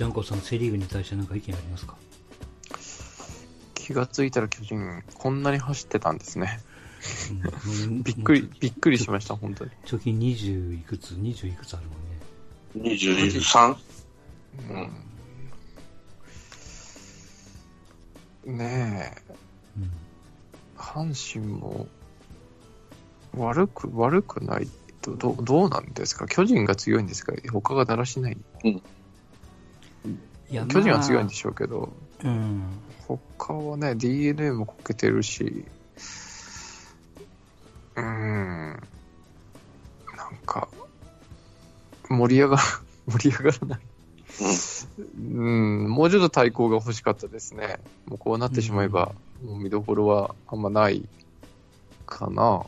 ジャンコさん、セ・リーグに対して何か意見ありますか？気がついたら巨人、こんなに走ってたんですね。うんびっくり、びっくりしました、本当に。貯金20いくつ、20いくつあるもんね。23? うん。ねえ、うん阪神も悪く、悪くないと、どうどうなんですか？巨人が強いんですか？他がだらしない。いや巨人は強いんでししょうけど、ょ。うん。他はね、DNA もこけてるし、うーん、なんか、盛り上がる、盛り上がらない。うん、もうちょっと対抗が欲しかったですね。もうこうなってしまえば、もう見どころはあんまないかなっ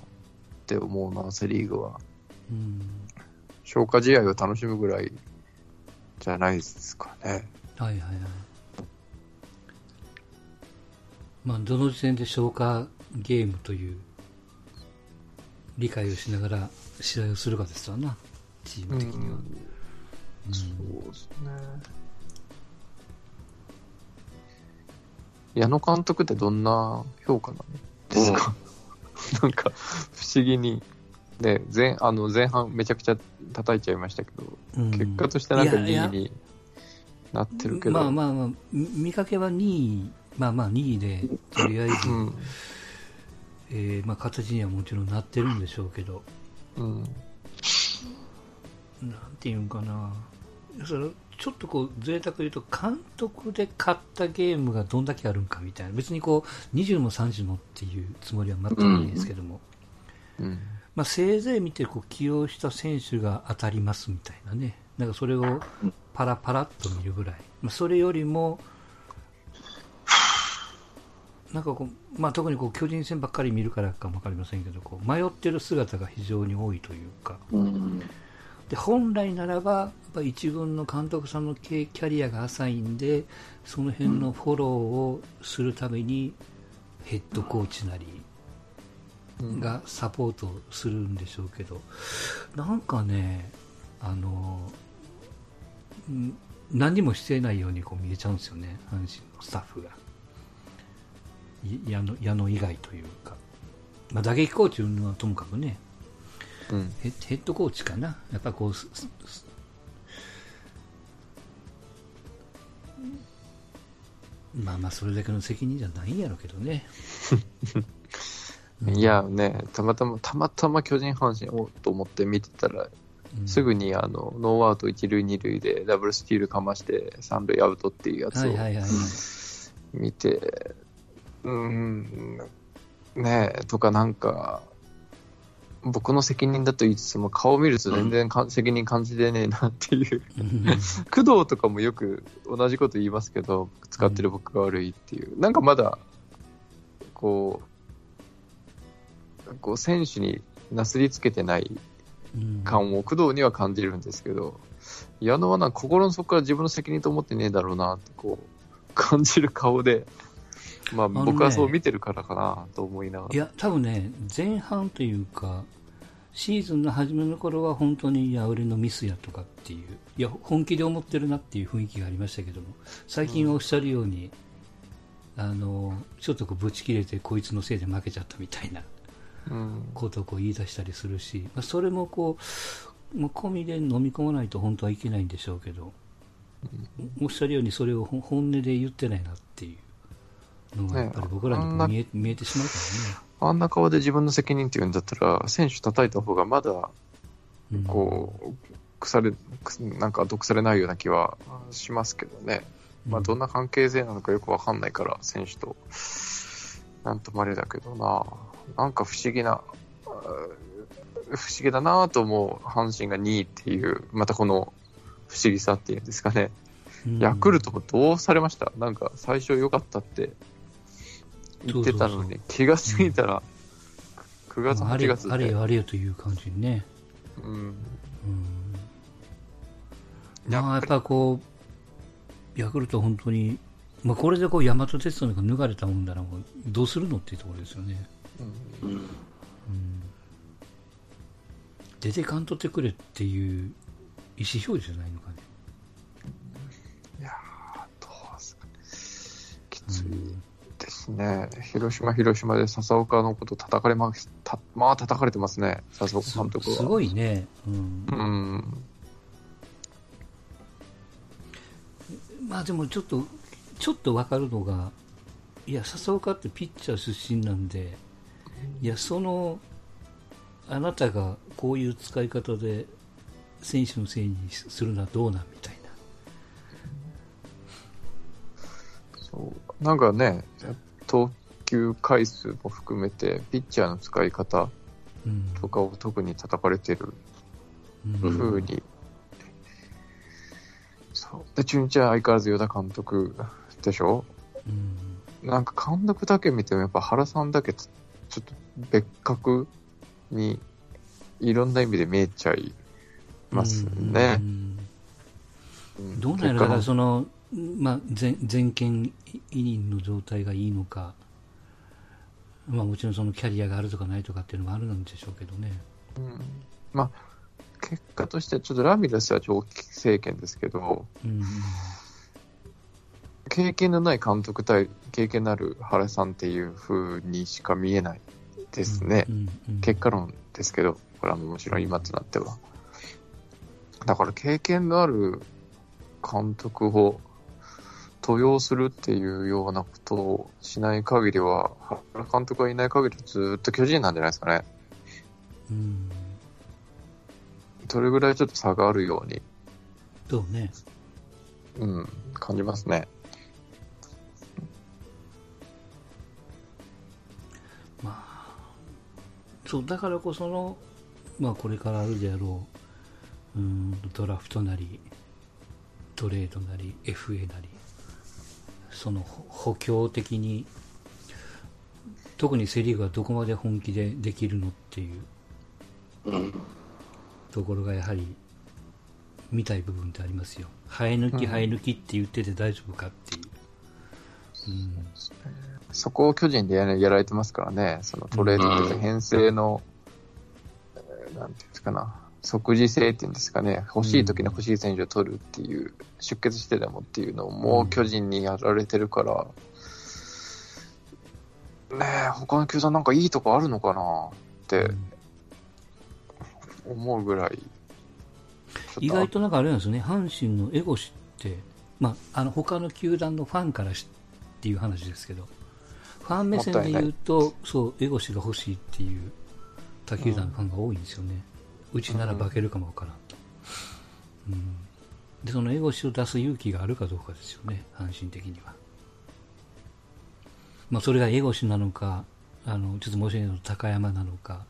て思うな、セ・リーグは。うん。消化試合を楽しむぐらいじゃないですかね。はいはいはい。まあ、どの時点で消化ゲームという理解をしながら試合をするかですわな、チーム的には。うんそうですね。矢野監督ってどんな評価なんですか、なんか不思議に、ね、前あの前半めちゃくちゃ叩いちゃいましたけど、うん。結果としてなんかいやいや。2位になってるけど、まあまあまあ、み見かけは2位、まあまあ2位で、とりあえず、うん。えーまあ形にはもちろんなってるんでしょうけど、うん。なんていうんかな、それちょっとこう贅沢言うと、監督で勝ったゲームがどんだけあるんかみたいな、別にこう20も30もっていうつもりは全くないですけども、うんまあ、せいぜい見てこう起用した選手が当たりますみたいなね、なんかそれをパラパラっと見るぐらい、まあ、それよりも、なんかこう、まあ、特にこう巨人戦ばっかり見るからかも分かりませんけど、こう迷ってる姿が非常に多いというか、うん。で本来ならば、やっぱ一軍の監督さんのキャリアが浅いんで、その辺のフォローをするために、ヘッドコーチなりうんがサポートするんでしょうけど、なんかね、あのん何にもしてないようにこう見えちゃうんですよね、阪神のスタッフが。い矢野矢野以外というか、まあ、打撃コーチはともかくね、うん。ヘッドコーチかな、やっぱこう、まあまあ、それだけの責任じゃないんやろうけどね。いやね、たまたま、たまたま巨人阪神をと思って見てたら、うんすぐにあのノーアウト一塁二塁でダブルスチールかまして三塁アウトっていうやつをはいはいはいはい。見て、うーん、ねえ、とかなんか、僕の責任だと言いつつも顔見ると全然か、責任感じてねえなっていう。うん工藤とかもよく同じこと言いますけど、使ってる僕が悪いっていう。なんかまだ、こう、こう選手になすりつけてないうん感を工藤には感じるんですけど、矢野はなんか心の底から自分の責任と思ってねえだろうなってこう感じる顔で、まあ僕はそう見てるからかなと思いながら。いや、多分ね、前半というか、シーズンの初めの頃は本当に、いや、俺のミスやとかっていう、いや、本気で思ってるなっていう雰囲気がありましたけども、最近はおっしゃるように、あの、ちょっとこう、ぶち切れて、こいつのせいで負けちゃったみたいなうんことをこう言い出したりするし、まあ、それもこう、もう込みで飲み込まないと本当はいけないんでしょうけど、おっしゃるようにそれを本本音で言ってないなっていうのが、やっぱり僕らに見え見えてしまうからね。あんな顔で自分の責任って言うんだったら、選手叩いた方がまだ、うんこう、腐れ、くなんか毒されないような気はしますけどね。まあどんな関係性なのかよくわかんないから、選手と。なんともあれだけどな。なんか不思議な、不思議だなと思う阪神が2位っていう、またこの不思議さっていうんですかね。うんヤクルトもどうされました？なんか最初良かったって言ってたのに、気がついたら、9月、8あれ月であれよ。あれよという感じにね。うん。うん。まあ、やっぱこう、ヤクルト本当に、まあ、これでこう、大和鉄道が脱がれたもんだら、もうどうするのっていうところですよね。うん、出てかん。とってくれっていう意思表示じゃないのかねいやどうすかきついですね、広島広島で笹岡のこと叩かれまたまあ叩かれてますね笹岡監督はすごいねうん、うん。まあでもちょっとちょっと分かるのがいや笹岡ってピッチャー出身なん。でいや、その、あなたがこういう使い方で選手のせいにするのはどうなんみたいな。そう。なんかね、投球回数も含めて、ピッチャーの使い方うん。とかを特に叩かれてるうん風に。そう。で、中日は相変わらず与田監督でしょ？うん。なんか監督だけ見てもやっぱ原さんだけちょっと別格にいろんな意味で見えちゃいますね。どうなんやろだからその、まあ、全全権委任の状態がいいのか、まあ、もちろんそのキャリアがあるとかないとかっていうのがあるんでしょうけどね。うん。まあ、結果としてはちょっとラミレスは長期政権ですけど、うん経験のない監督対経験のある原さんっていう風にしか見えないですね。うんうん結果論ですけど、これはもちろん今となっては。だから経験のある監督を登用するっていうようなことをしない限りは、原監督がいない限りずっと巨人なんじゃないですかね。うんそれぐらいちょっと差があるように、そうね。うん、感じますね。そう、だからこその、まあ、これからあるであろう、うん、ドラフトなり、トレードなり、FA なり、そのほ補強的に、特にセ・リーグはどこまで本気でできるのっていううん。ところがやはり見たい部分ってありますよ。生え抜き、うん生え抜きって言ってて大丈夫かっていう。うん。そこを巨人でやられてますからね、そのトレードというか編成の、えーなんていうんですかな、即時性っていうんですかね、欲しい時に欲しい選手を取るっていう、出血してでもっていうのをもう巨人にやられてるから、ねえ、他の球団なんかいいとこあるのかなって思うぐらい、意外となんかあれなんですよね、阪神のエゴシって、まあ、あの他の球団のファンからしっていう話ですけど、ファン目線で言うと、そう、エゴシが欲しいっていう他球団のファンが多いんですよね。うちなら化けるかもわからんと。うん。で、そのエゴシを出す勇気があるかどうかですよね、阪神的には。まあ、それがエゴシなのか、あの、ちょっと申し訳ないけど、高山なのか、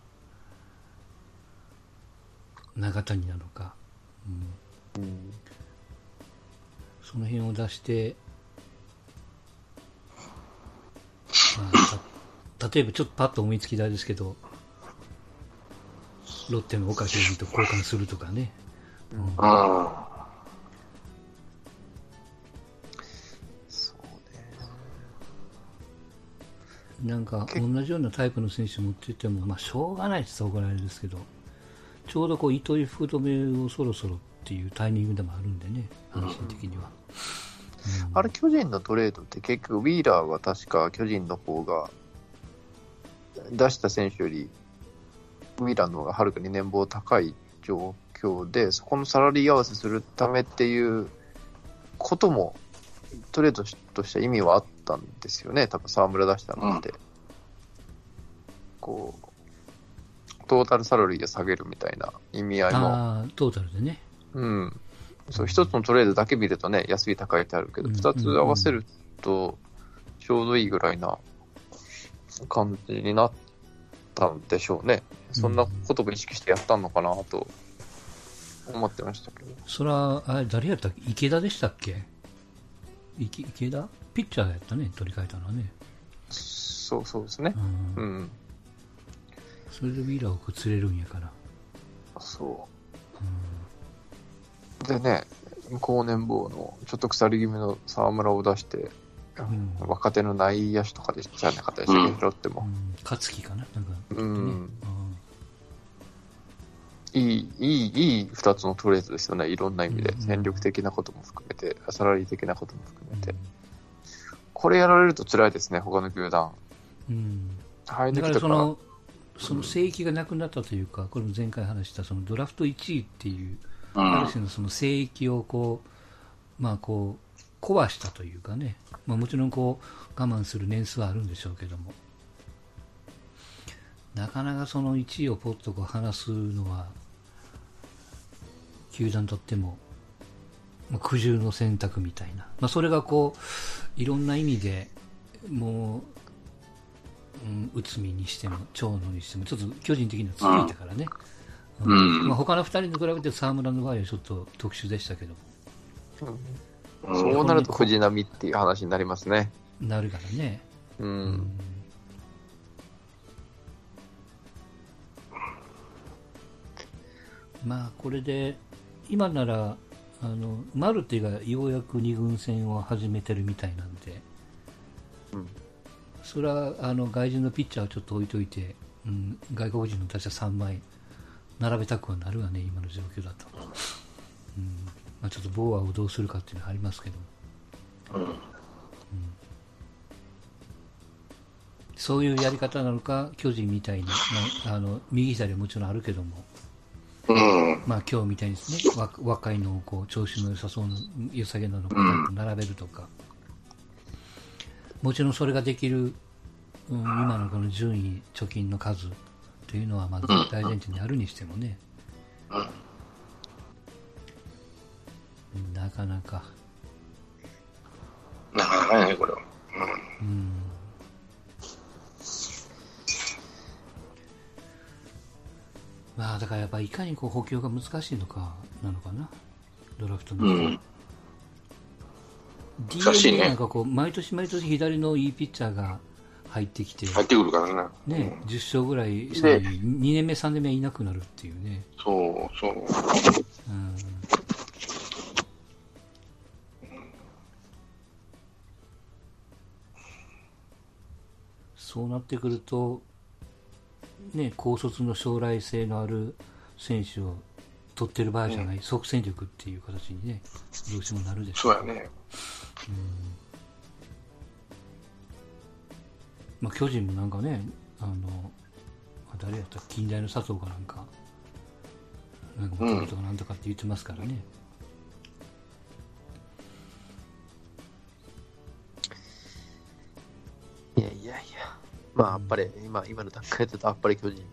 長谷なのか、うん。うんその辺を出して、まあた例えばちょっとパッと思いつきたいですけど、ロッテの岡秀樹と交換するとかね。うんあそうね。なんか同じようなタイプの選手持ってても、まあ、しょうがないって言ったら怒られるんですけど、ちょうどこう糸井福留をそろそろっていうタイミングでもあるんでね、阪神的には。うんあれ、巨人のトレードって結局、ウィーラーは確か巨人の方が出した選手より、ウィーラーの方がはるかに年俸高い状況で、そこのサラリー合わせするためっていうことも、トレードとしては意味はあったんですよね、多分沢村出したのって。こう、トータルサラリーを下げるみたいな意味合いもああ、トータルでね。うん。そう、一つのトレードだけ見るとね、安い高いってあるけど、うん二つ合わせると、ちょうどいいぐらいな感じになったんでしょうね。そんなことも意識してやったのかなと思ってましたけど。そら、あれ、誰やったっけ？池田でしたっけ池池田？ピッチャーやったね、取り替えたのはね。そうそうですねう。んうん。それでウィーラーをこう釣れるんやから。そう。うんでね、高年俸のちょっと腐り気味の沢村を出して、ん若手の内野手とかでじゃなかったでしたっけ、うんロッテも。うん、勝木かななんか、うん。あいい、いい、いい二つのトレードですよね。いろんな意味でう。ん戦力的なことも含めて、サラリー的なことも含めて。これやられると辛いですね、他の球団。うん、その、その聖域がなくなったというか、これも前回話したそのドラフト1位っていう、うんある種のその聖域をこう、まあこう、壊したというかね、まあもちろんこう、我慢する年数はあるんでしょうけども、なかなかその1位をポッとこう離すのは、球団にとっても、まあ、苦渋の選択みたいな、まあ、それがこう、いろんな意味でもう、うん、内海にしても長野にしてもちょっと巨人的には続いたからね、うんまあ、他の2人に比べて沢村の場合はちょっと特殊でしたけど。うんそうなると藤波っていう話になりますね。なるからね、う。うん。まあこれで今ならあのマルテがようやく2軍戦を始めてるみたいなんで。うん。それはあの外人のピッチャーをちょっと置いといて、うん、外国人の打者3枚並べたくはなるわね、今の状況だと。うん。まあ、ちょっとボーアをどうするかっていうのはありますけども、うん。そういうやり方なのか、巨人みたいに、まあ、あの右左はもちろんあるけども、うん。まあ、今日みたいにですね、わ若いのをこう調子の良さそうな、良さげなのをこう並べるとか、もちろんそれができる、うん、今のこの順位、貯金の数というのはまず大前提にあるにしてもね、なかなか、なかなかね、これは。うん。まあだからやっぱいかにこう補強が難しいのかなのかな、ドラフトの。うん。難しい DNA ねなんかこう毎年毎年左のいいピッチャーが入ってきて、入ってくるからね。ね、10勝ぐらいしたのに2年目、3年目いなくなるっていうね。そう、そう。うんそうなってくると、ね、高卒の将来性のある選手を取ってる場合じゃない、即戦力っていう形にね、どうしてもなるでしょそうやね。まあ、巨人もなんかね、あの、あ誰やった？近代の佐藤かなんか、なんかもとかなんとかって言ってますからね。いやいやいや。まあ、やっぱり、今、今の段階だと、あっぱれ巨人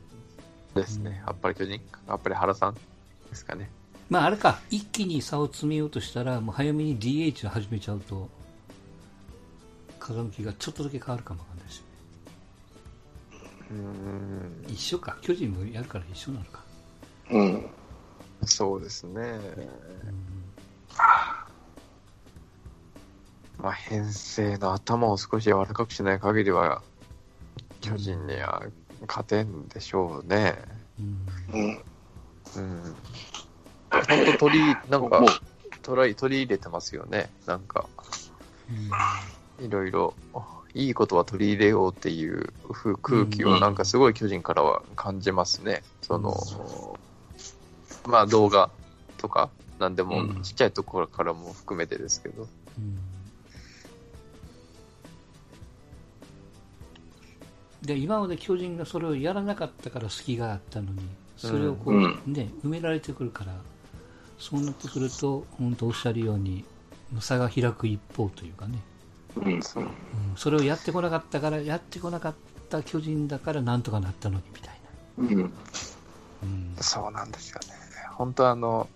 ですね。あっぱれ巨人あっぱれ原さんですかね。まああれか、一気に差を詰めようとしたら、もう早めに DH を始めちゃうと、風向きがちょっとだけ変わるかもわかんないし、うーん、一緒か、巨人もやるから一緒なのか。うん。そうですね。まあ、編成の頭を少し柔らかくしない限りは、巨人には勝てんでしょうね。うんうん。うん。本当取り、なんかもう、取り取り入れてますよね。なんか、いろいろ、いいことは取り入れようっていう風空気をなんかすごい巨人からは感じますね。その、まあ動画とか、なんでもうん。ちっちゃいところからも含めてですけど。うん。で今まで巨人がそれをやらなかったから隙があったのにそれをこう、うん。ね、埋められてくるからそうなってくると本当おっしゃるように差が開く一方というかね、うん。それをやってこなかったからやってこなかった巨人だからなんとかなったのにみたいうん。な、うんそうなんですよね。本当あの、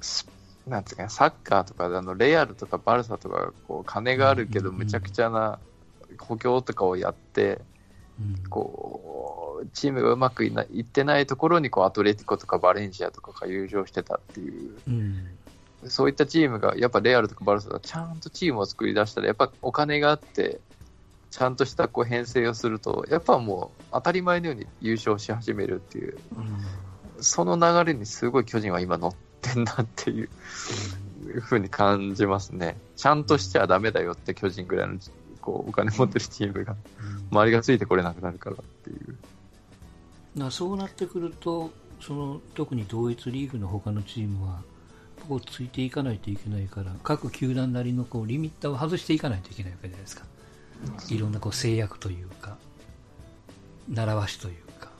スなんていうかね、サッカーとかであの、レアルとかバルサとか、こう、金があるけど、うんむちゃくちゃな補強とかをやって、うんこう、チームがうまくいないってないところに、こう、アトレティコとかバレンシアとかが優勝してたっていう、うんそういったチームが、やっぱレアルとかバルサがちゃんとチームを作り出したら、やっぱお金があって、ちゃんとしたこう編成をすると、やっぱもう当たり前のように優勝し始めるっていう、その流れにすごい巨人は今乗ってんなっていうふうに感じますね。ちゃんとしちゃダメだよって巨人ぐらいのこうお金持ってるチームが、周りがついてこれなくなるからっていう。なそうなってくるとその特に同一リーグの他のチームはこうついていかないといけないから各球団なりのこうリミッターを外していかないといけないわけじゃないですか。いろんなこう制約というか習わしというか。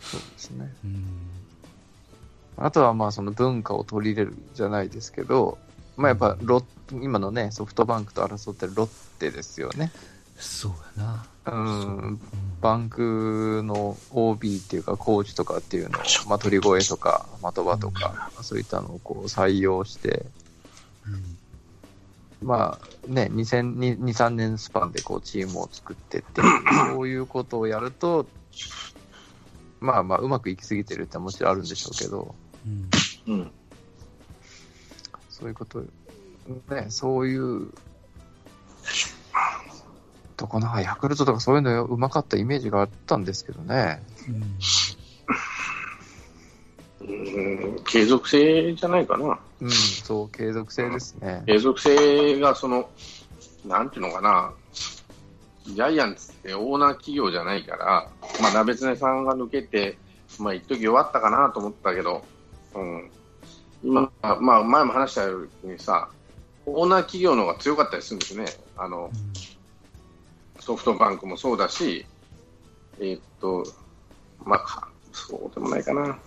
そうですね。うん。あとはまあその文化を取り入れるじゃないですけど、まあやっぱロッ今のね、ソフトバンクと争ってるロッテですよね。そうやなうん。ん、バンクの OB っていうかコーチとかっていうのを、まあ鳥越とか的場とか、そういったのをこう採用して、まあね、2002 2、3年スパンでこうチームを作ってって、そういうことをやると、まあまあうまくいきすぎてるってもちろんあるんでしょうけど、うん。うん。そういうこと、ね、そういう、とこな、ヤクルトとかそういうのうまかったイメージがあったんですけどね。うんうん継続性じゃないかな。うん、そう、継続性ですね。継続性がその、なんていうのかな、ジャイアンツってオーナー企業じゃないから、まあ、鍋常さんが抜けて、まあ、一時終わったかなと思ったけど、うん、今、まあ、前も話したようにさ、オーナー企業の方が強かったりするんですね。あの、ソフトバンクもそうだし、えーっと、まあか、そうでもないかな。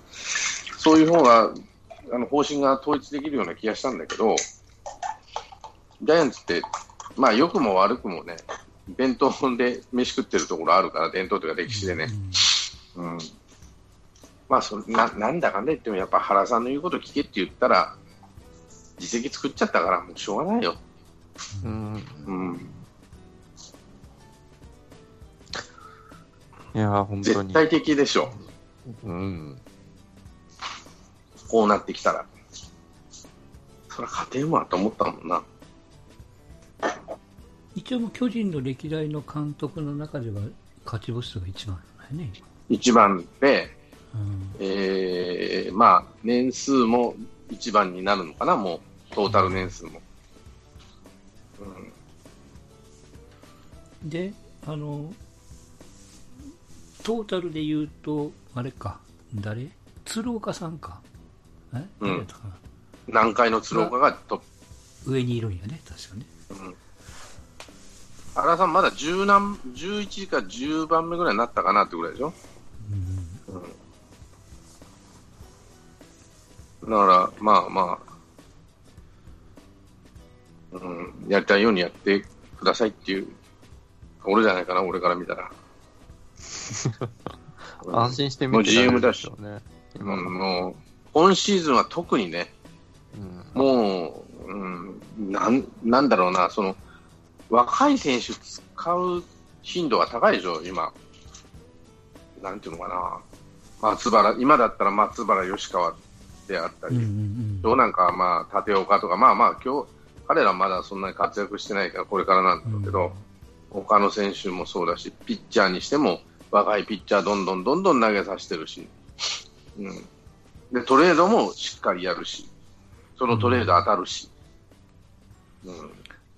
そういう方が、あの、方針が統一できるような気がしたんだけど、ジャイアンツって、まあ、良くも悪くもね、伝統で飯食ってるところあるから、伝統というか歴史でね。うん。まあそな、なんだかんだ言っても、やっぱ原さんの言うこと聞けって言ったら、実績作っちゃったから、もうしょうがないよ。うん。うん。いやー、本当に。絶対的でしょ。うん。こうなってきたら。それは勝てんわと思ったもんな。一応もう巨人の歴代の監督の中では勝ち星数が一番だよね、一番で、うんえー、まあ、年数も一番になるのかな、もう、トータル年数も。うん、であのトータルで言うとあれか。誰？鶴岡さんか。え？うん。誰やったかな、南海の鶴岡がトップ。上にいるんやね。確かね。うん。原さん、まだ10何、11か10番目ぐらいになったかなってぐらいでしょ？うん。だから、まあまあ、うん、やりたいようにやってくださいっていう、俺じゃないかな、俺から見たら。安心して見てられるでしょうね。今う。もう、今シーズンは特にね、うんもう、うん、なん、なんだろうな、その、若い選手使う頻度が高いでしょ、今。なんていうのかな。松原、今だったら松原吉川であったり、うんうん今日なんかはまあ、立岡とか、まあまあ、今日、彼らまだそんなに活躍してないから、これからなんだけど、他の選手もそうだし、ピッチャーにしても、若いピッチャーどんどんどんどん投げさせてるし、うん。で、トレードもしっかりやるし、そのトレード当たるし、うん。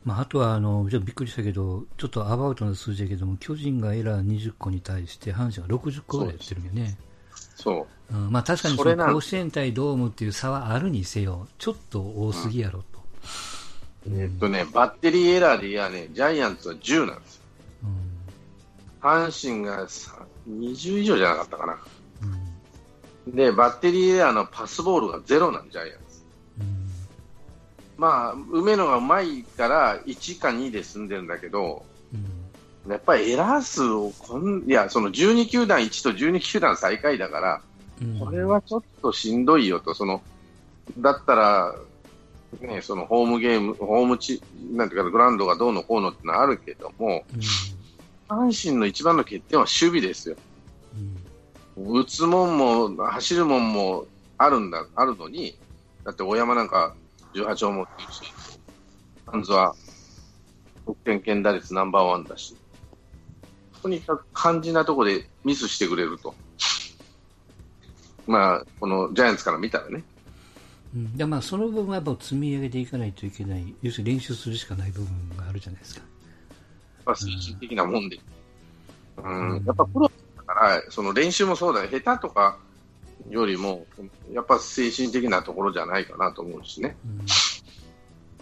まあ、あとはあのびっくりしたけどちょっとアバウトな数字だけども巨人がエラー20個に対して阪神が60個ぐらいやってるんよねそう。うんまあ、確かにそ甲子園対ドームっていう差はあるにせよちょっと多すぎやろと、えっとね、バッテリーエラーでいやね、ジャイアンツは10なんですよ。阪神がさ20以上じゃなかったかな。うん。うんで、バッテリーエラーのパスボールがゼロなん、ジャイアンツ。うん。まあ、梅野がうまいから1か2で済んでるんだけど、うん。やっぱりエラー数をこん、いや、その12球団1と12球団最下位だから、うん。これはちょっとしんどいよと、その、だったら、ね、そのホームゲーム、ホームチ、なんていうか、グラウンドがどうのこうのってのはあるけども、うん阪神の一番の欠点は守備ですよ。うん打つもんも、走るもんもあるんだ、あるのに、だって大山なんか18本持ってるし、ハンズは得点圏打率ナンバーワンだし、とにかく肝心なところでミスしてくれると。まあ、このジャイアンツから見たらね。うんでまあ、その部分はやっぱ積み上げていかないといけない要するに練習するしかない部分があるじゃないですか、まあ、精神的なもんで。うん、やっぱプロだから、その練習もそうだよ。下手とか、よりも、やっぱ精神的なところじゃないかなと思うしね。うん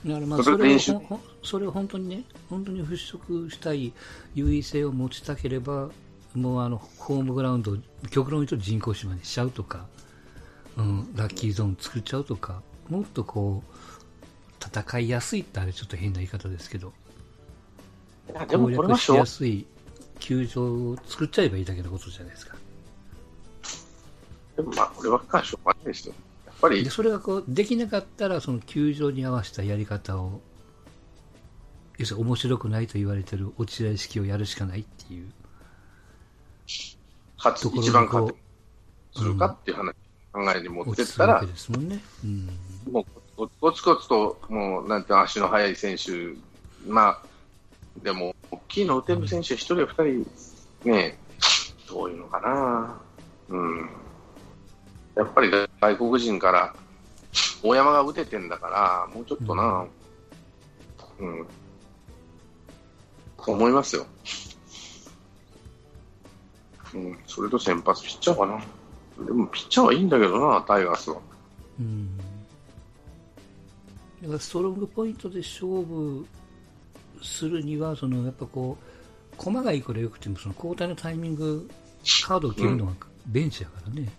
だからまあそれをそそれを本当にね、本当に払拭したい優位性を持ちたければ、もうあのホームグラウンドを極論に言うと人工芝にしちゃうとか、うん、ラッキーゾーン作っちゃうとか、もっとこう、戦いやすいってあれちょっと変な言い方ですけど、でも攻略しやすい球場を作っちゃえばいいだけのことじゃないですか。でもまあ、こればっかりしょうがないですよ。やっぱりで、それがこう、できなかったら、その球場に合わせたやり方を、要するに面白くないと言われてる落合式をやるしかないっていう。勝つ一番勝てするかっていう話、考えに持ってったらですもんね。うん。もうコツコツと、もうなんて足の速い選手、まあ、でも、大きいの打てる選手、一人や二人、ね、どういうのかな、うん、やっぱり外国人から、大山が打ててんだから、もうちょっとな、うん、思いますよ。うん、それと先発ピッチャーかな。でも、ピッチャーはいいんだけどな、タイガースは。うん。だからストロングポイントで勝負するには、そのやっぱこう、駒がいくら良くても、その交代のタイミング、カードを切るのはベンチだからね。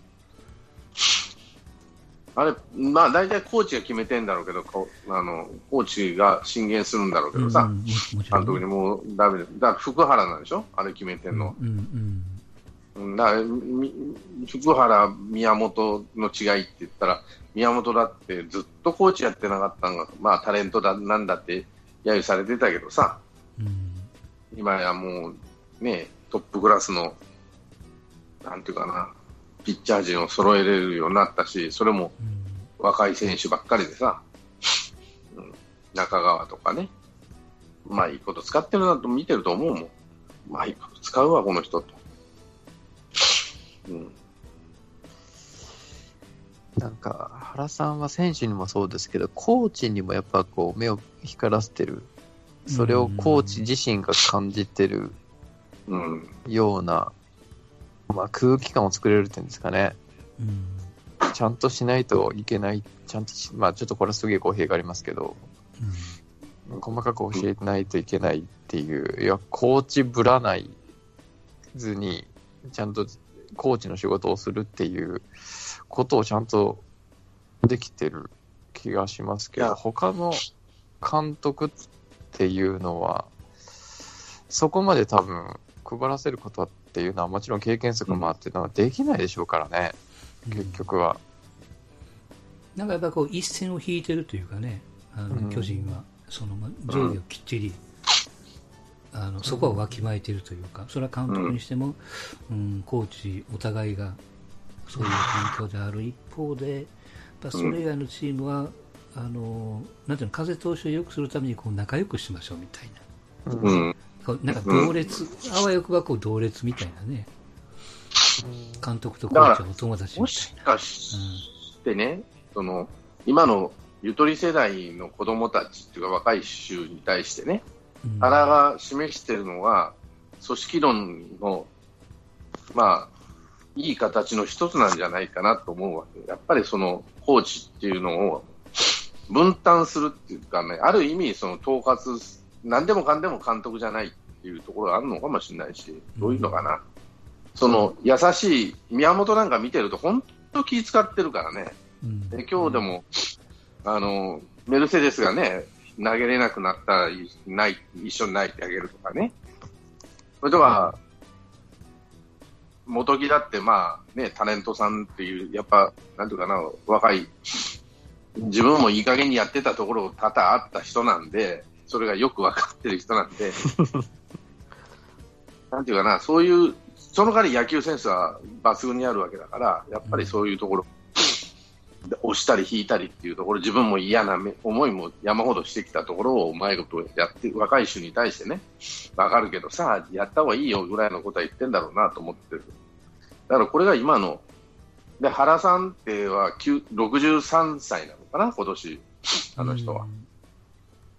あれ、まあ大体コーチが決めてんだろうけど、あのコーチが進言するんだろうけどさ、うんももちろんね、監督にもうダメだ。だから福原なんでしょ？あれ決めてんの。うんうんうんだからみ福原、宮本の違いって言ったら、宮本だってずっとコーチやってなかったのが、まあタレントだなんだって揶揄されてたけどさ、うん。今やもうね、トップクラスの、なんていうかな、ピッチャー陣を揃えれるようになったし、それもうん。若い選手ばっかりでさ、うん、中川とかね、うまいこと使ってるなと見てると思うもん。うまいこと使うわ、この人と。なんか、原さんは選手にもそうですけど、コーチにもやっぱこう、目を光らせてる。それをコーチ自身が感じてるうん。ような、まあ、空気感を作れるっていうんですかね。うんちゃんとしないといけない。ちゃんとし、まあ、ちょっとこれはすげえ語弊がありますけど、うん細かく教えないといけないっていう、いや、コーチぶらないずに、ちゃんとコーチの仕事をするっていうことをちゃんとできてる気がしますけど、他の監督っていうのは、そこまで多分配らせることっていうのはもちろん経験則もあってのはできないでしょうからね、うん。結局は。なんかやっぱこう一線を引いてるというかね、あのうん。巨人はそのま上下をきっちり、あのそこはわきまえてるというか、それは監督にしても、うん、コーチお互いがそういう環境である。一方で、それ以外のチームは、あのなんていうの風通しを良くするためにこう仲良くしましょうみたいな、うん。なんか同列、あわよくばこう同列みたいなね、監督とコーチはお友達もみたいな。しかしてね、その、今のゆとり世代の子供たちっていうか若い衆に対してね、うん。原が示しているのは、組織論の、まあ、いい形の一つなんじゃないかなと思うわけ。やっぱりその、コーチっていうのを分担するっていうかね、ある意味、その統括、何でもかんでも監督じゃないっていうところがあるのかもしれないし、どういうのかな。その、優しい、宮本なんか見てると、本当気使ってるからね。うんで今日でも、あの、メルセデスがね、投げれなくなったらいない、一緒に泣いてあげるとかね。それとは、元木だって、まあね、タレントさんっていう、やっぱ、なんていうかな、若い、自分もいい加減にやってたところ多々あった人なんで、それがよく分かってる人なんで、なんていうかな、そういう、その代わり野球センスは抜群にあるわけだから、やっぱりそういうところ、で押したり引いたりっていうところ、自分も嫌なめ思いも山ほどしてきたところをうまいことやって、若い種に対してね、わかるけどさ、やった方がいいよぐらいのことは言ってんだろうなと思ってる。だからこれが今の、で、原さんっては9 63歳なのかな、今年、あの人は。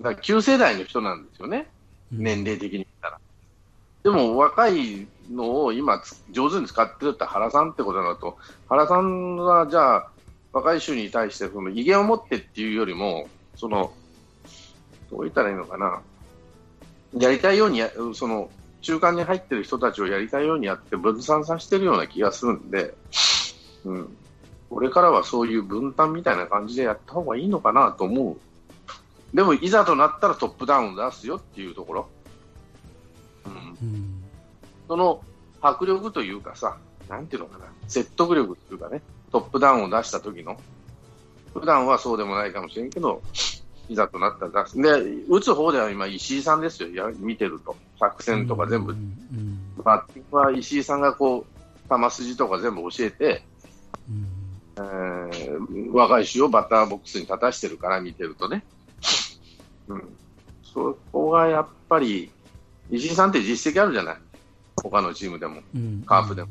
だから旧世代の人なんですよね、年齢的に言ったら。でも若いのを今つ上手に使ってるって原さんってことになると、原さんはじゃあ若い衆に対してその威厳を持ってっていうよりも、その、どう言ったらいいのかな。やりたいようにや、その、中間に入ってる人たちをやりたいようにやって分散させてるような気がするんで、うん。これからはそういう分担みたいな感じでやった方がいいのかなと思う。でも、いざとなったらトップダウンを出すよっていうところ。うん。うん。その迫力というかさ、なんていうのかな、説得力というかね、トップダウンを出した時の、普段はそうでもないかもしれんけど、いざとなったら。で、打つ方では今、石井さんですよ、や見てると。作戦とか全部う。ん。バッティングは石井さんがこう、球筋とか全部教えて、うん。えー若い衆をバッターボックスに立たしてるから見てるとね。うん。そこがやっぱり、石井さんって実績あるじゃない。他のチームでも。うん。カープでも、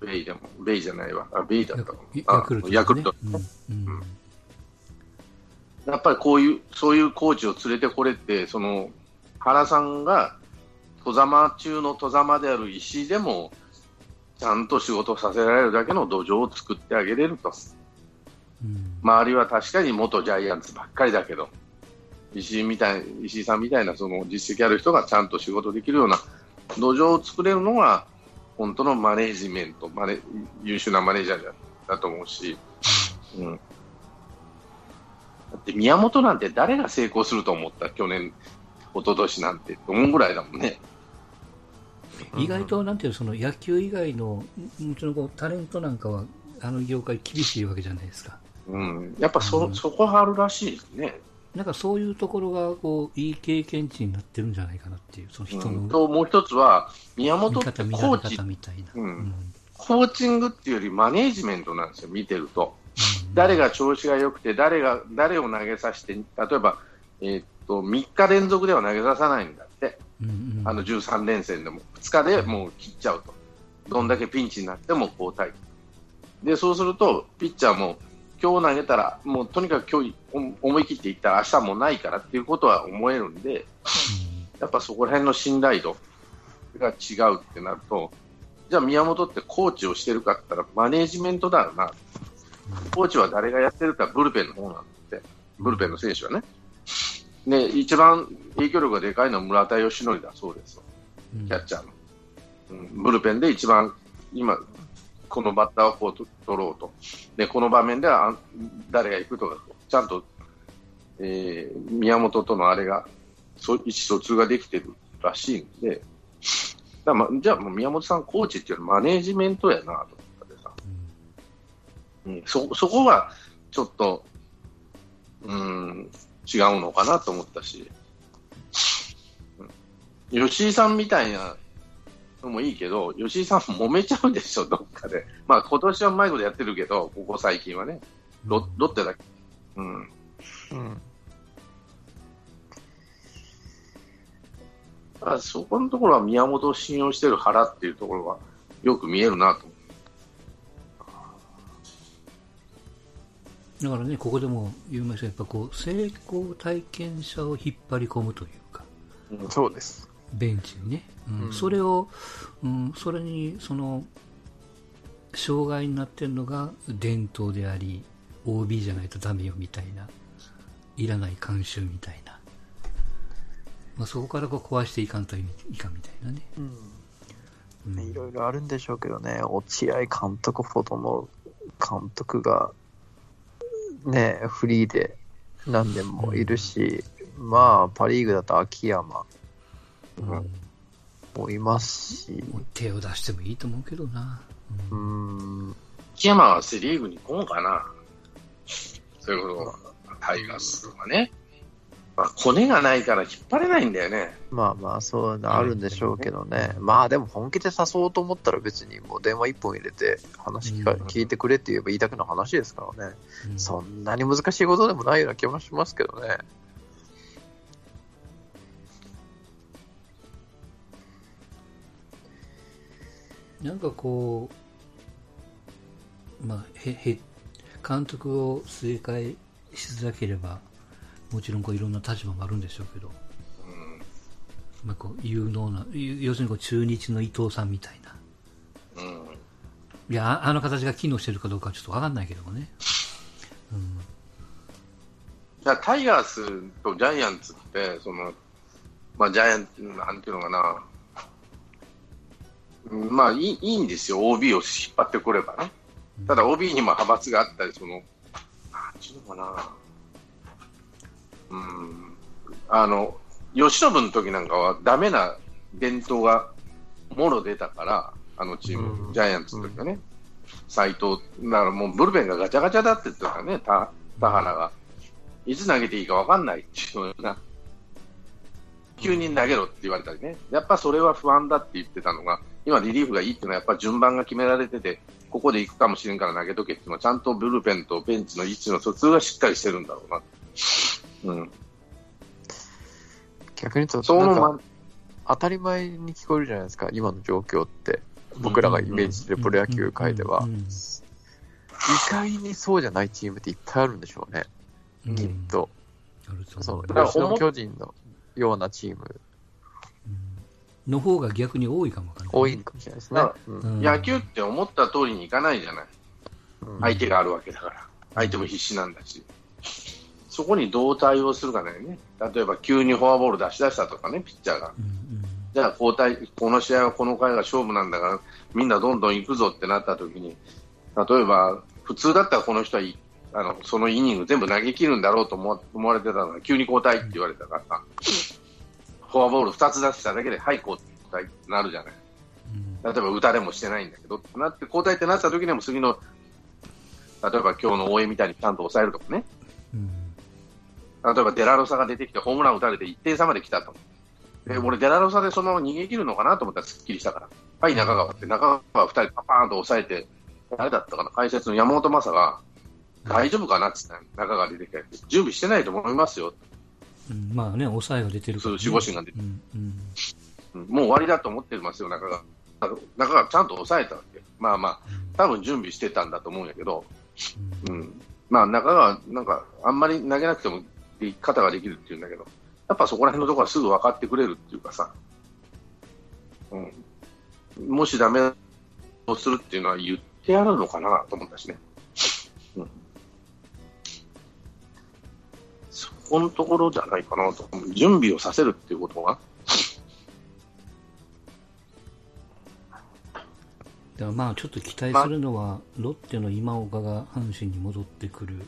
ベイでも、ベイじゃないわ、あベイだったヤクルト、ね。ヤクルト。うん。うん。やっぱりこういう、そういうコーチを連れてこれって、その、原さんが、戸ざま中の戸ざまである石井でも、ちゃんと仕事させられるだけの土壌を作ってあげれると。うん。周りは確かに元ジャイアンツばっかりだけど、石井みたい、石井さんみたいなその実績ある人がちゃんと仕事できるような土壌を作れるのが、本当のマネージメント、マネ優秀なマネージャーだだと思うし、うん。だって宮本なんて誰が成功すると思った？去年、一昨年なんて、思うぐらいだもんね。意外と、なんていうの、その野球以外の、もちろんこうタレントなんかは、あの業界厳しいわけじゃないですか。うん。やっぱそ、うんそこはあるらしいですね。なんかそういうところが、こう、いい経験値になってるんじゃないかなっていう、その人うん、のと、もう一つは、宮本見って方、コーチ。うんコーチングっていうよりマネージメントなんですよ、見てると。誰が調子が良くて、誰が、誰を投げさせて、例えば、えーっと、3日連続では投げささないんだって。うんうんあの13連戦でも。2日でもう切っちゃうと。どんだけピンチになっても交代。で、そうすると、ピッチャーも、今日投げたら、もうとにかく今日お思い切っていったら明日もないからっていうことは思えるんで、やっぱそこら辺の信頼度が違うってなると、じゃあ宮本ってコーチをしてるかって言ったらマネージメントだよな。コーチは誰がやってるかブルペンの方なんだって。ブルペンの選手はね。で、一番影響力がでかいのは村田義則だそうです。うんキャッチャーの。うん、ブルペンで一番今、このバッターをこうと取ろうと。で、この場面ではあ誰が行くとか、ちゃんと、えー宮本とのあれが、そう意思疎通ができてるらしいんで、だまじゃあもう宮本さんコーチっていうのはマネージメントやなとうん、そそこはちょっと、うん、違うのかなと思ったし、うん吉井さんみたいなのもいいけど、吉井さん揉めちゃうでしょ、どっかで。まあ今年はうまいことやってるけど、ここ最近はね、ロロッテだけ。うん。うん。そこのところは宮本を信用してる原っていうところはよく見えるなと思だからね、ここでも言いましたやっぱこう、成功体験者を引っ張り込むというか、う。うんそうです。ベンチにね。うんうんそれを、うん、それに、その、障害になってるのが伝統であり、OB じゃないとダメよみたいな、いらない慣習みたいな。まあ、そこからこう壊していかんといかんみたいなね。うんいろいろあるんでしょうけどね、落合監督ほどの監督が、ね、フリーで何年もいるし、まあ、パ・リーグだと秋山うんもいますし、もう手を出してもいいと思うけどな。ううんん、木山はセ・リーグに行こうかな。そういうこと、タイガースとかね。まあ、コネがないから引っ張れないんだよね。まあまあ、そういうのあるんでしょうけどね、まあでも本気で誘おうと思ったら別にもう電話一本入れて話聞か、うん聞いてくれって言えばいいだけの話ですからね、うんそんなに難しいことでもないような気もしますけどね。なんかこう、まあ、へ、へ、監督を据え替えしづらければ、もちろんこういろんな立場もあるんでしょうけど、うん。まあ、こう有能な、要するにこう中日の伊藤さんみたいな。うん。いや、ああの形が機能してるかどうかはちょっとわかんないけどもね。うん。じゃあ、タイガースとジャイアンツって、その、まあ、ジャイアンツ、なんていうのかな。うんまあいい、いいんですよ。OB を引っ張ってくればね。ただ OB にも派閥があったり、その、なんていうのかな。うん。あの、吉信の時なんかはダメな伝統がもろ出たから、あのチーム、うんジャイアンツの時はね。斎藤、だからもうブルペンがガチャガチャだって言ってたからね、田田原が。いつ投げていいか分かんないっていうような。急に投げろって言われたりね。やっぱそれは不安だって言ってたのが、今リリーフがいいっていうのはやっぱ順番が決められてて、ここで行くかもしれんから投げとけっていうのはちゃんとブルペンとベンチの位置の疎通がしっかりしてるんだろうな。うん。逆に言うと、そのなんかま、当たり前に聞こえるじゃないですか、今の状況って。僕らがイメージしてるプロ野球界では。意外にそうじゃないチームっていっぱいあるんでしょうね、うんきっと。そのから吉野巨人のようなチーム、うんの方が逆に多いかもわかんない。多いかもしれないですね野球って思った通りにいかないじゃない。うん相手があるわけだから。相手も必死なんだし。そこにどう対応するかだよね。例えば急にフォアボール出し出したとかね、ピッチャーが。うんじゃあ交代、この試合はこの回が勝負なんだから、みんなどんどん行くぞってなった時に、例えば、普通だったらこの人はいあのそのイニング全部投げ切るんだろうと思われてたのが、急に交代って言われたからさ、フォアボール2つ出しただけで、はい、交代ってなるじゃない。うん例えば打たれもしてないんだけど、なって交代ってなった時にも次の、例えば今日の応援みたいにちゃんと抑えるとかね、うん例えばデラロサが出てきてホームラン打たれて1点差まで来たと。で、俺デラロサでそのまま逃げ切るのかなと思ったらすっきりしたから。はい、中川って、中川2人パパーンと抑えて、誰だったかな、解説の山本昌が、大丈夫かなって言ったの中川出てきて、準備してないと思いますよ。うんまあね、抑えが出てるから、ね。守護神が出てうんうんうんもう終わりだと思ってますよ、中川。中川ちゃんと抑えたわけ。まあまあ、多分準備してたんだと思うんやけど、うんうん。まあ中川、なんか、あんまり投げなくても、肩ができるっていうんだけど、やっぱそこら辺のところはすぐ分かってくれるっていうかさ、うん。もしダメをするっていうのは言ってやるのかなと思ったしね。うん。そこのところじゃないかなと。準備をさせるっていうことは、だまあちょっと期待するのは、ロッテの今岡が阪神に戻ってくる、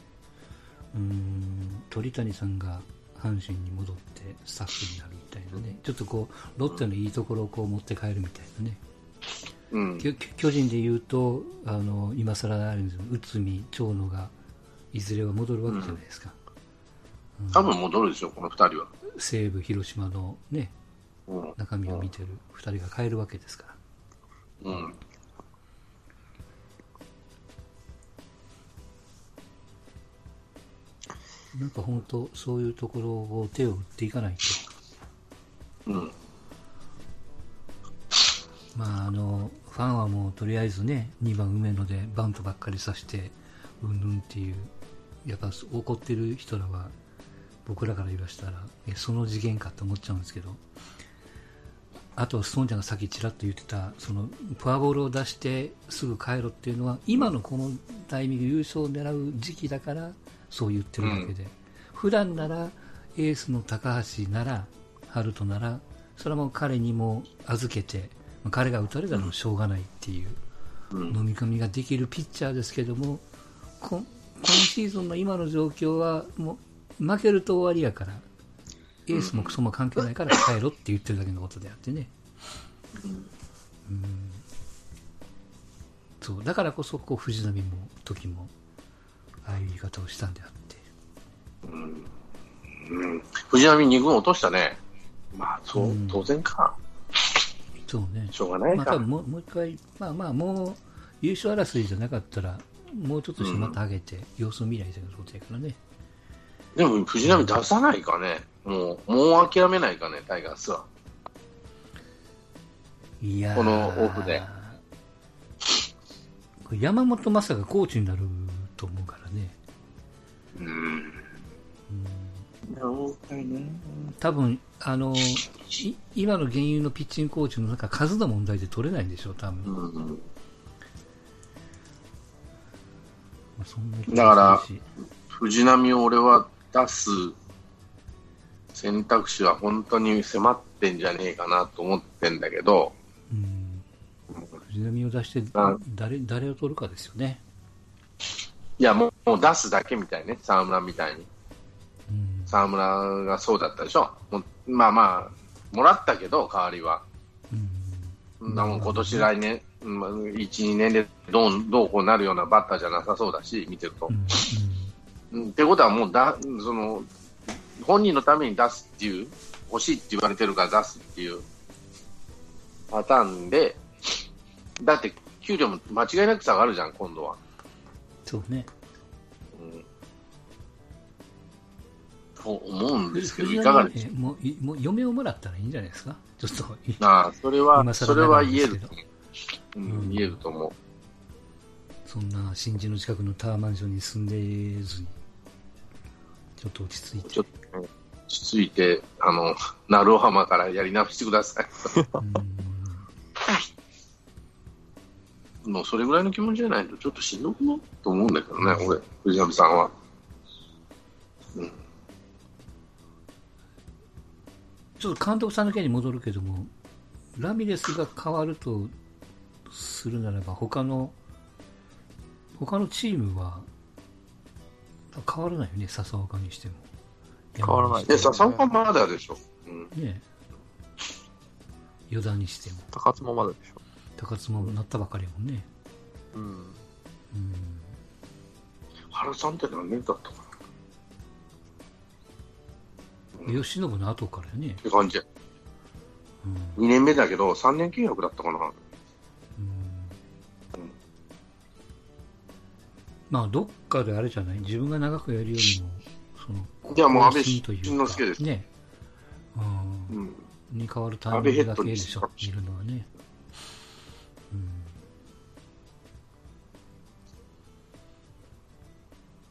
うーん鳥谷さんが阪神に戻ってスタッフになるみたいなね、ちょっとこうロッテのいいところをこう持って帰るみたいなね、うん。巨人で言うと、あの今更あるんですけど内海、長野がいずれは戻るわけじゃないですか、多分戻るでしょ、この二人は。西武、広島の、ね、うん。中身を見てる2人が帰るわけですから。うん。なんか本当、そういうところを手を打っていかないと、うん。まあ、あのファンはもうとりあえずね、2番梅野でバントばっかりさせて、うんぬんっていう、やっぱ怒ってる人らは、僕らから言わしたら、えその次元かって思っちゃうんですけど、あと、ストーンちゃんがさっきちらっと言ってた、そのフォアボールを出してすぐ帰ろっていうのは、今のこのタイミング、優勝を狙う時期だから、そう言ってるだけで、普段ならエースの高橋なら、春人なら、それはもう彼にも預けて、まあ彼が打たれたらもうしょうがないっていううん。飲み込みができるピッチャーですけども、こ今シーズンの今の状況は、もう負けると終わりやから、エースもクソも関係ないから帰ろって言ってるだけのことであってね。うん。そう。だからこそこう藤波も時もああいう言い方をしたんであってうん。藤波2軍落としたね。まあ、そう、うん当然か。そうねしょうがないか。まあ多分もうもう一回まあまあもう優勝争いじゃなかったらもうちょっとしてまた上げて様子を見ないということやからね、でも、藤波出さないかね。もう、もう諦めないかね、タイガースは。いやーこのオフで山本昌がコーチになると思うからねうん。了解ね。多分あのい今の現有のピッチングコーチの中数の問題で取れないんでしょう、多分。うんうん、まあそんな気だから藤浪を俺は出す選択肢は本当に迫ってんじゃねえかなと思ってんだけど、うん、藤浪を出してあ誰誰を取るかですよね。いやもうもう出すだけみたいね、沢村みたいに。うん沢村がそうだったでしょ。もうまあまあ、もらったけど、代わりは。うんもん今年来年、うんまあ1、2年でどうどうこうなるようなバッターじゃなさそうだし、見てるとう。んうんってことはもうだ、その、本人のために出すっていう、欲しいって言われてるから出すっていうパターンで、だって給料も間違いなく下がるじゃん、今度は。そうね。うんと思うんですけど、藤いかが浪ですかえもういもう嫁をもらったらいいんじゃないですか？ちょっといああ、それは今、更それは言えると思う。うん、言えると思う。そんな新地の近くのタワーマンションに住んでずに、ちょっと落ち着いて。ちょっと、ね、落ち着いて、あの、鳴尾浜からやり直してください。うん もうそれぐらいの気持ちじゃないと、ちょっとしんどくない？と思うんだけどね、俺、藤波さんは。うん。ちょっと監督さんの件に戻るけども、ラミレスが変わるとするならば、他の、他のチームは変わらないよね、笹岡にしても。変わらないで、笹岡まだでしょ？うん。ね与田にしても、高津もまだでしょ。高津もなったばかりやもんね。うん。うん原さんって何年だったかな吉信の後からよねっ。て感じ。うん2年目だけど、3年契約だったかな。うんまあ、どっかであれじゃない？自分が長くやるよりも、その、いやもう安倍晋之助ですね。う。うんん。に変わるタイミングだけでしょ見るのはね。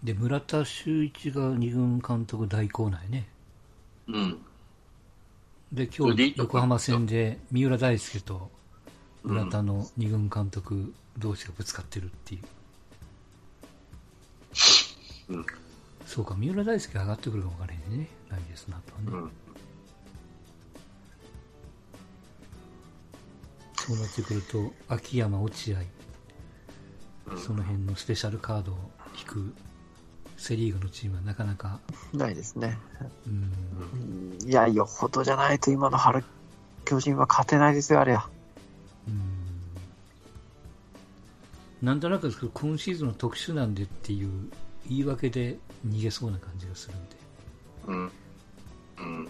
で、村田修一が二軍監督代行なんやね。うん。で、今日横浜戦で三浦大輔と村田の二軍監督同士がぶつかってるっていう。うん。そうか、三浦大輔が上がってくるかもわからへんね。ないですなとはね。うん。そうなってくると、秋山、落合、うんその辺のスペシャルカードを引くセ・リーグのチームはなかなか、ないですね。うん、うんいや、よほどじゃないと今の春、巨人は勝てないですよ、あれは。うんなんとなくですけど、今シーズンの特殊なんでっていう言い訳で逃げそうな感じがするんで。うん。うん。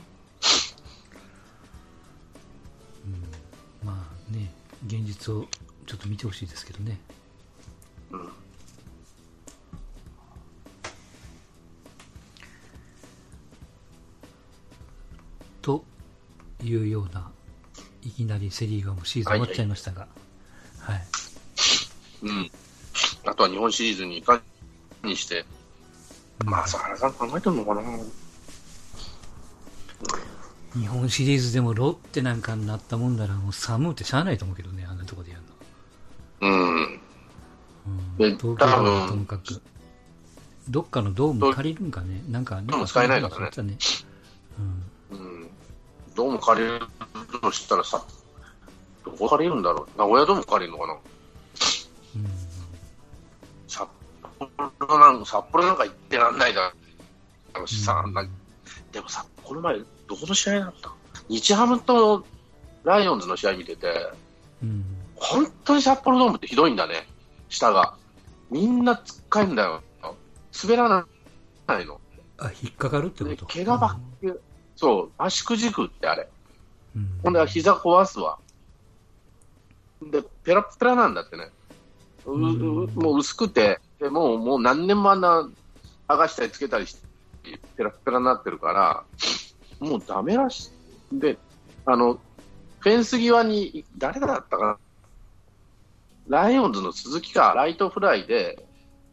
まあね、現実をちょっと見てほしいですけどね。うん。いうような、いきなりセ・リーグはもうシーズン終わっちゃいましたが、はい。うん。あとは日本シリーズにいかにして、まあ、朝原さん考えてるのかな。日本シリーズでもロッテなんかになったもんならもう寒うってしゃあないと思うけどね、あんなとこでやるの。うん。東京ドームともかく、どっかのドーム借りるんかね、なんか、なんか使えないからねね。うんうん。どうも借りるとしたらさ、どこ借りるんだろう。名古屋ドーム借りるのかな。うん札幌なん札幌なんか行ってらんないだろうしさ、うんなでもさ、この前、どこの試合だった？日ハムとライオンズの試合見てて、うん本当に札幌ドームってひどいんだね、下が。みんなつっかいんだよ。滑らないの。あ、引っかかるってこでと怪我ばっかり、そう、足くじくってあれ。うんほんで膝壊すわ。で、ペラッペラなんだってね。ううんうもう薄くて、でもうもう何年もあんな剥がしたりつけたりして、ペラッペラになってるから、もうダメらしい。で、あの、フェンス際に、誰だったかなライオンズの鈴木がライトフライで、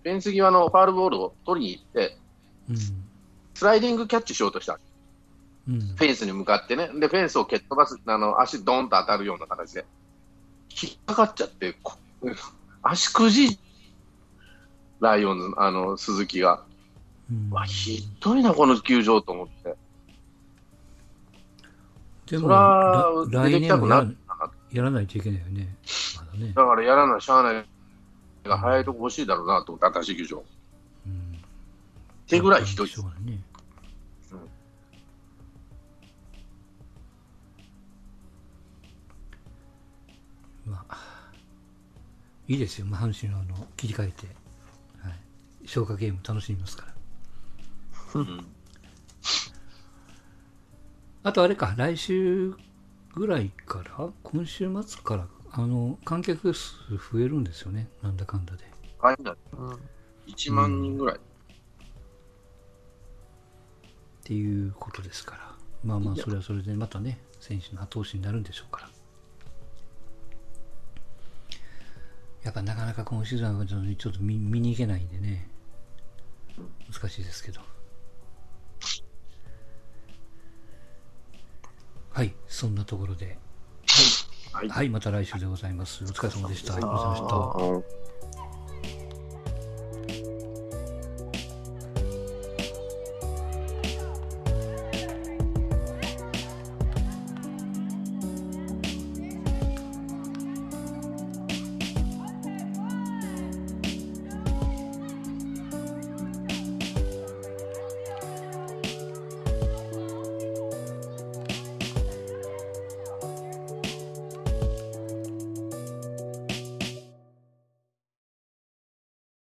フェンス際のファールボールを取りに行って、うんスライディングキャッチしようとした。うん。フェンスに向かってね、で、フェンスを蹴っ飛ばす、あの、足ドンと当たるような形で、引っかかっちゃって、こ足くじ、ライオンズ、あの、鈴木が。うんわ、ひどいな、この球場と思って。でも、そらら来出てきたくな年もやらないといけないよね。まだね。だからやらない、しゃあないが早いとこ欲しいだろうなと思って、新しい球場。っうん。てぐらいひどいしょうがないね。いいですよ、まあ、阪神はあの切り替えて、はい、消化ゲーム楽しみますから。うん。あとあれか、来週ぐらいから、今週末から、あの、観客数増えるんですよね、なんだかんだで。はいだうん。1万人ぐらい。っていうことですから。まあまあ、それはそれでまたね、選手の後押しになるんでしょうから。やっぱなかなか今シーズンはちょっと見見に行けないんでね、難しいですけど。はい、そんなところで。はい。はい、また来週でございます。お疲れ様でした。ありがとうございました。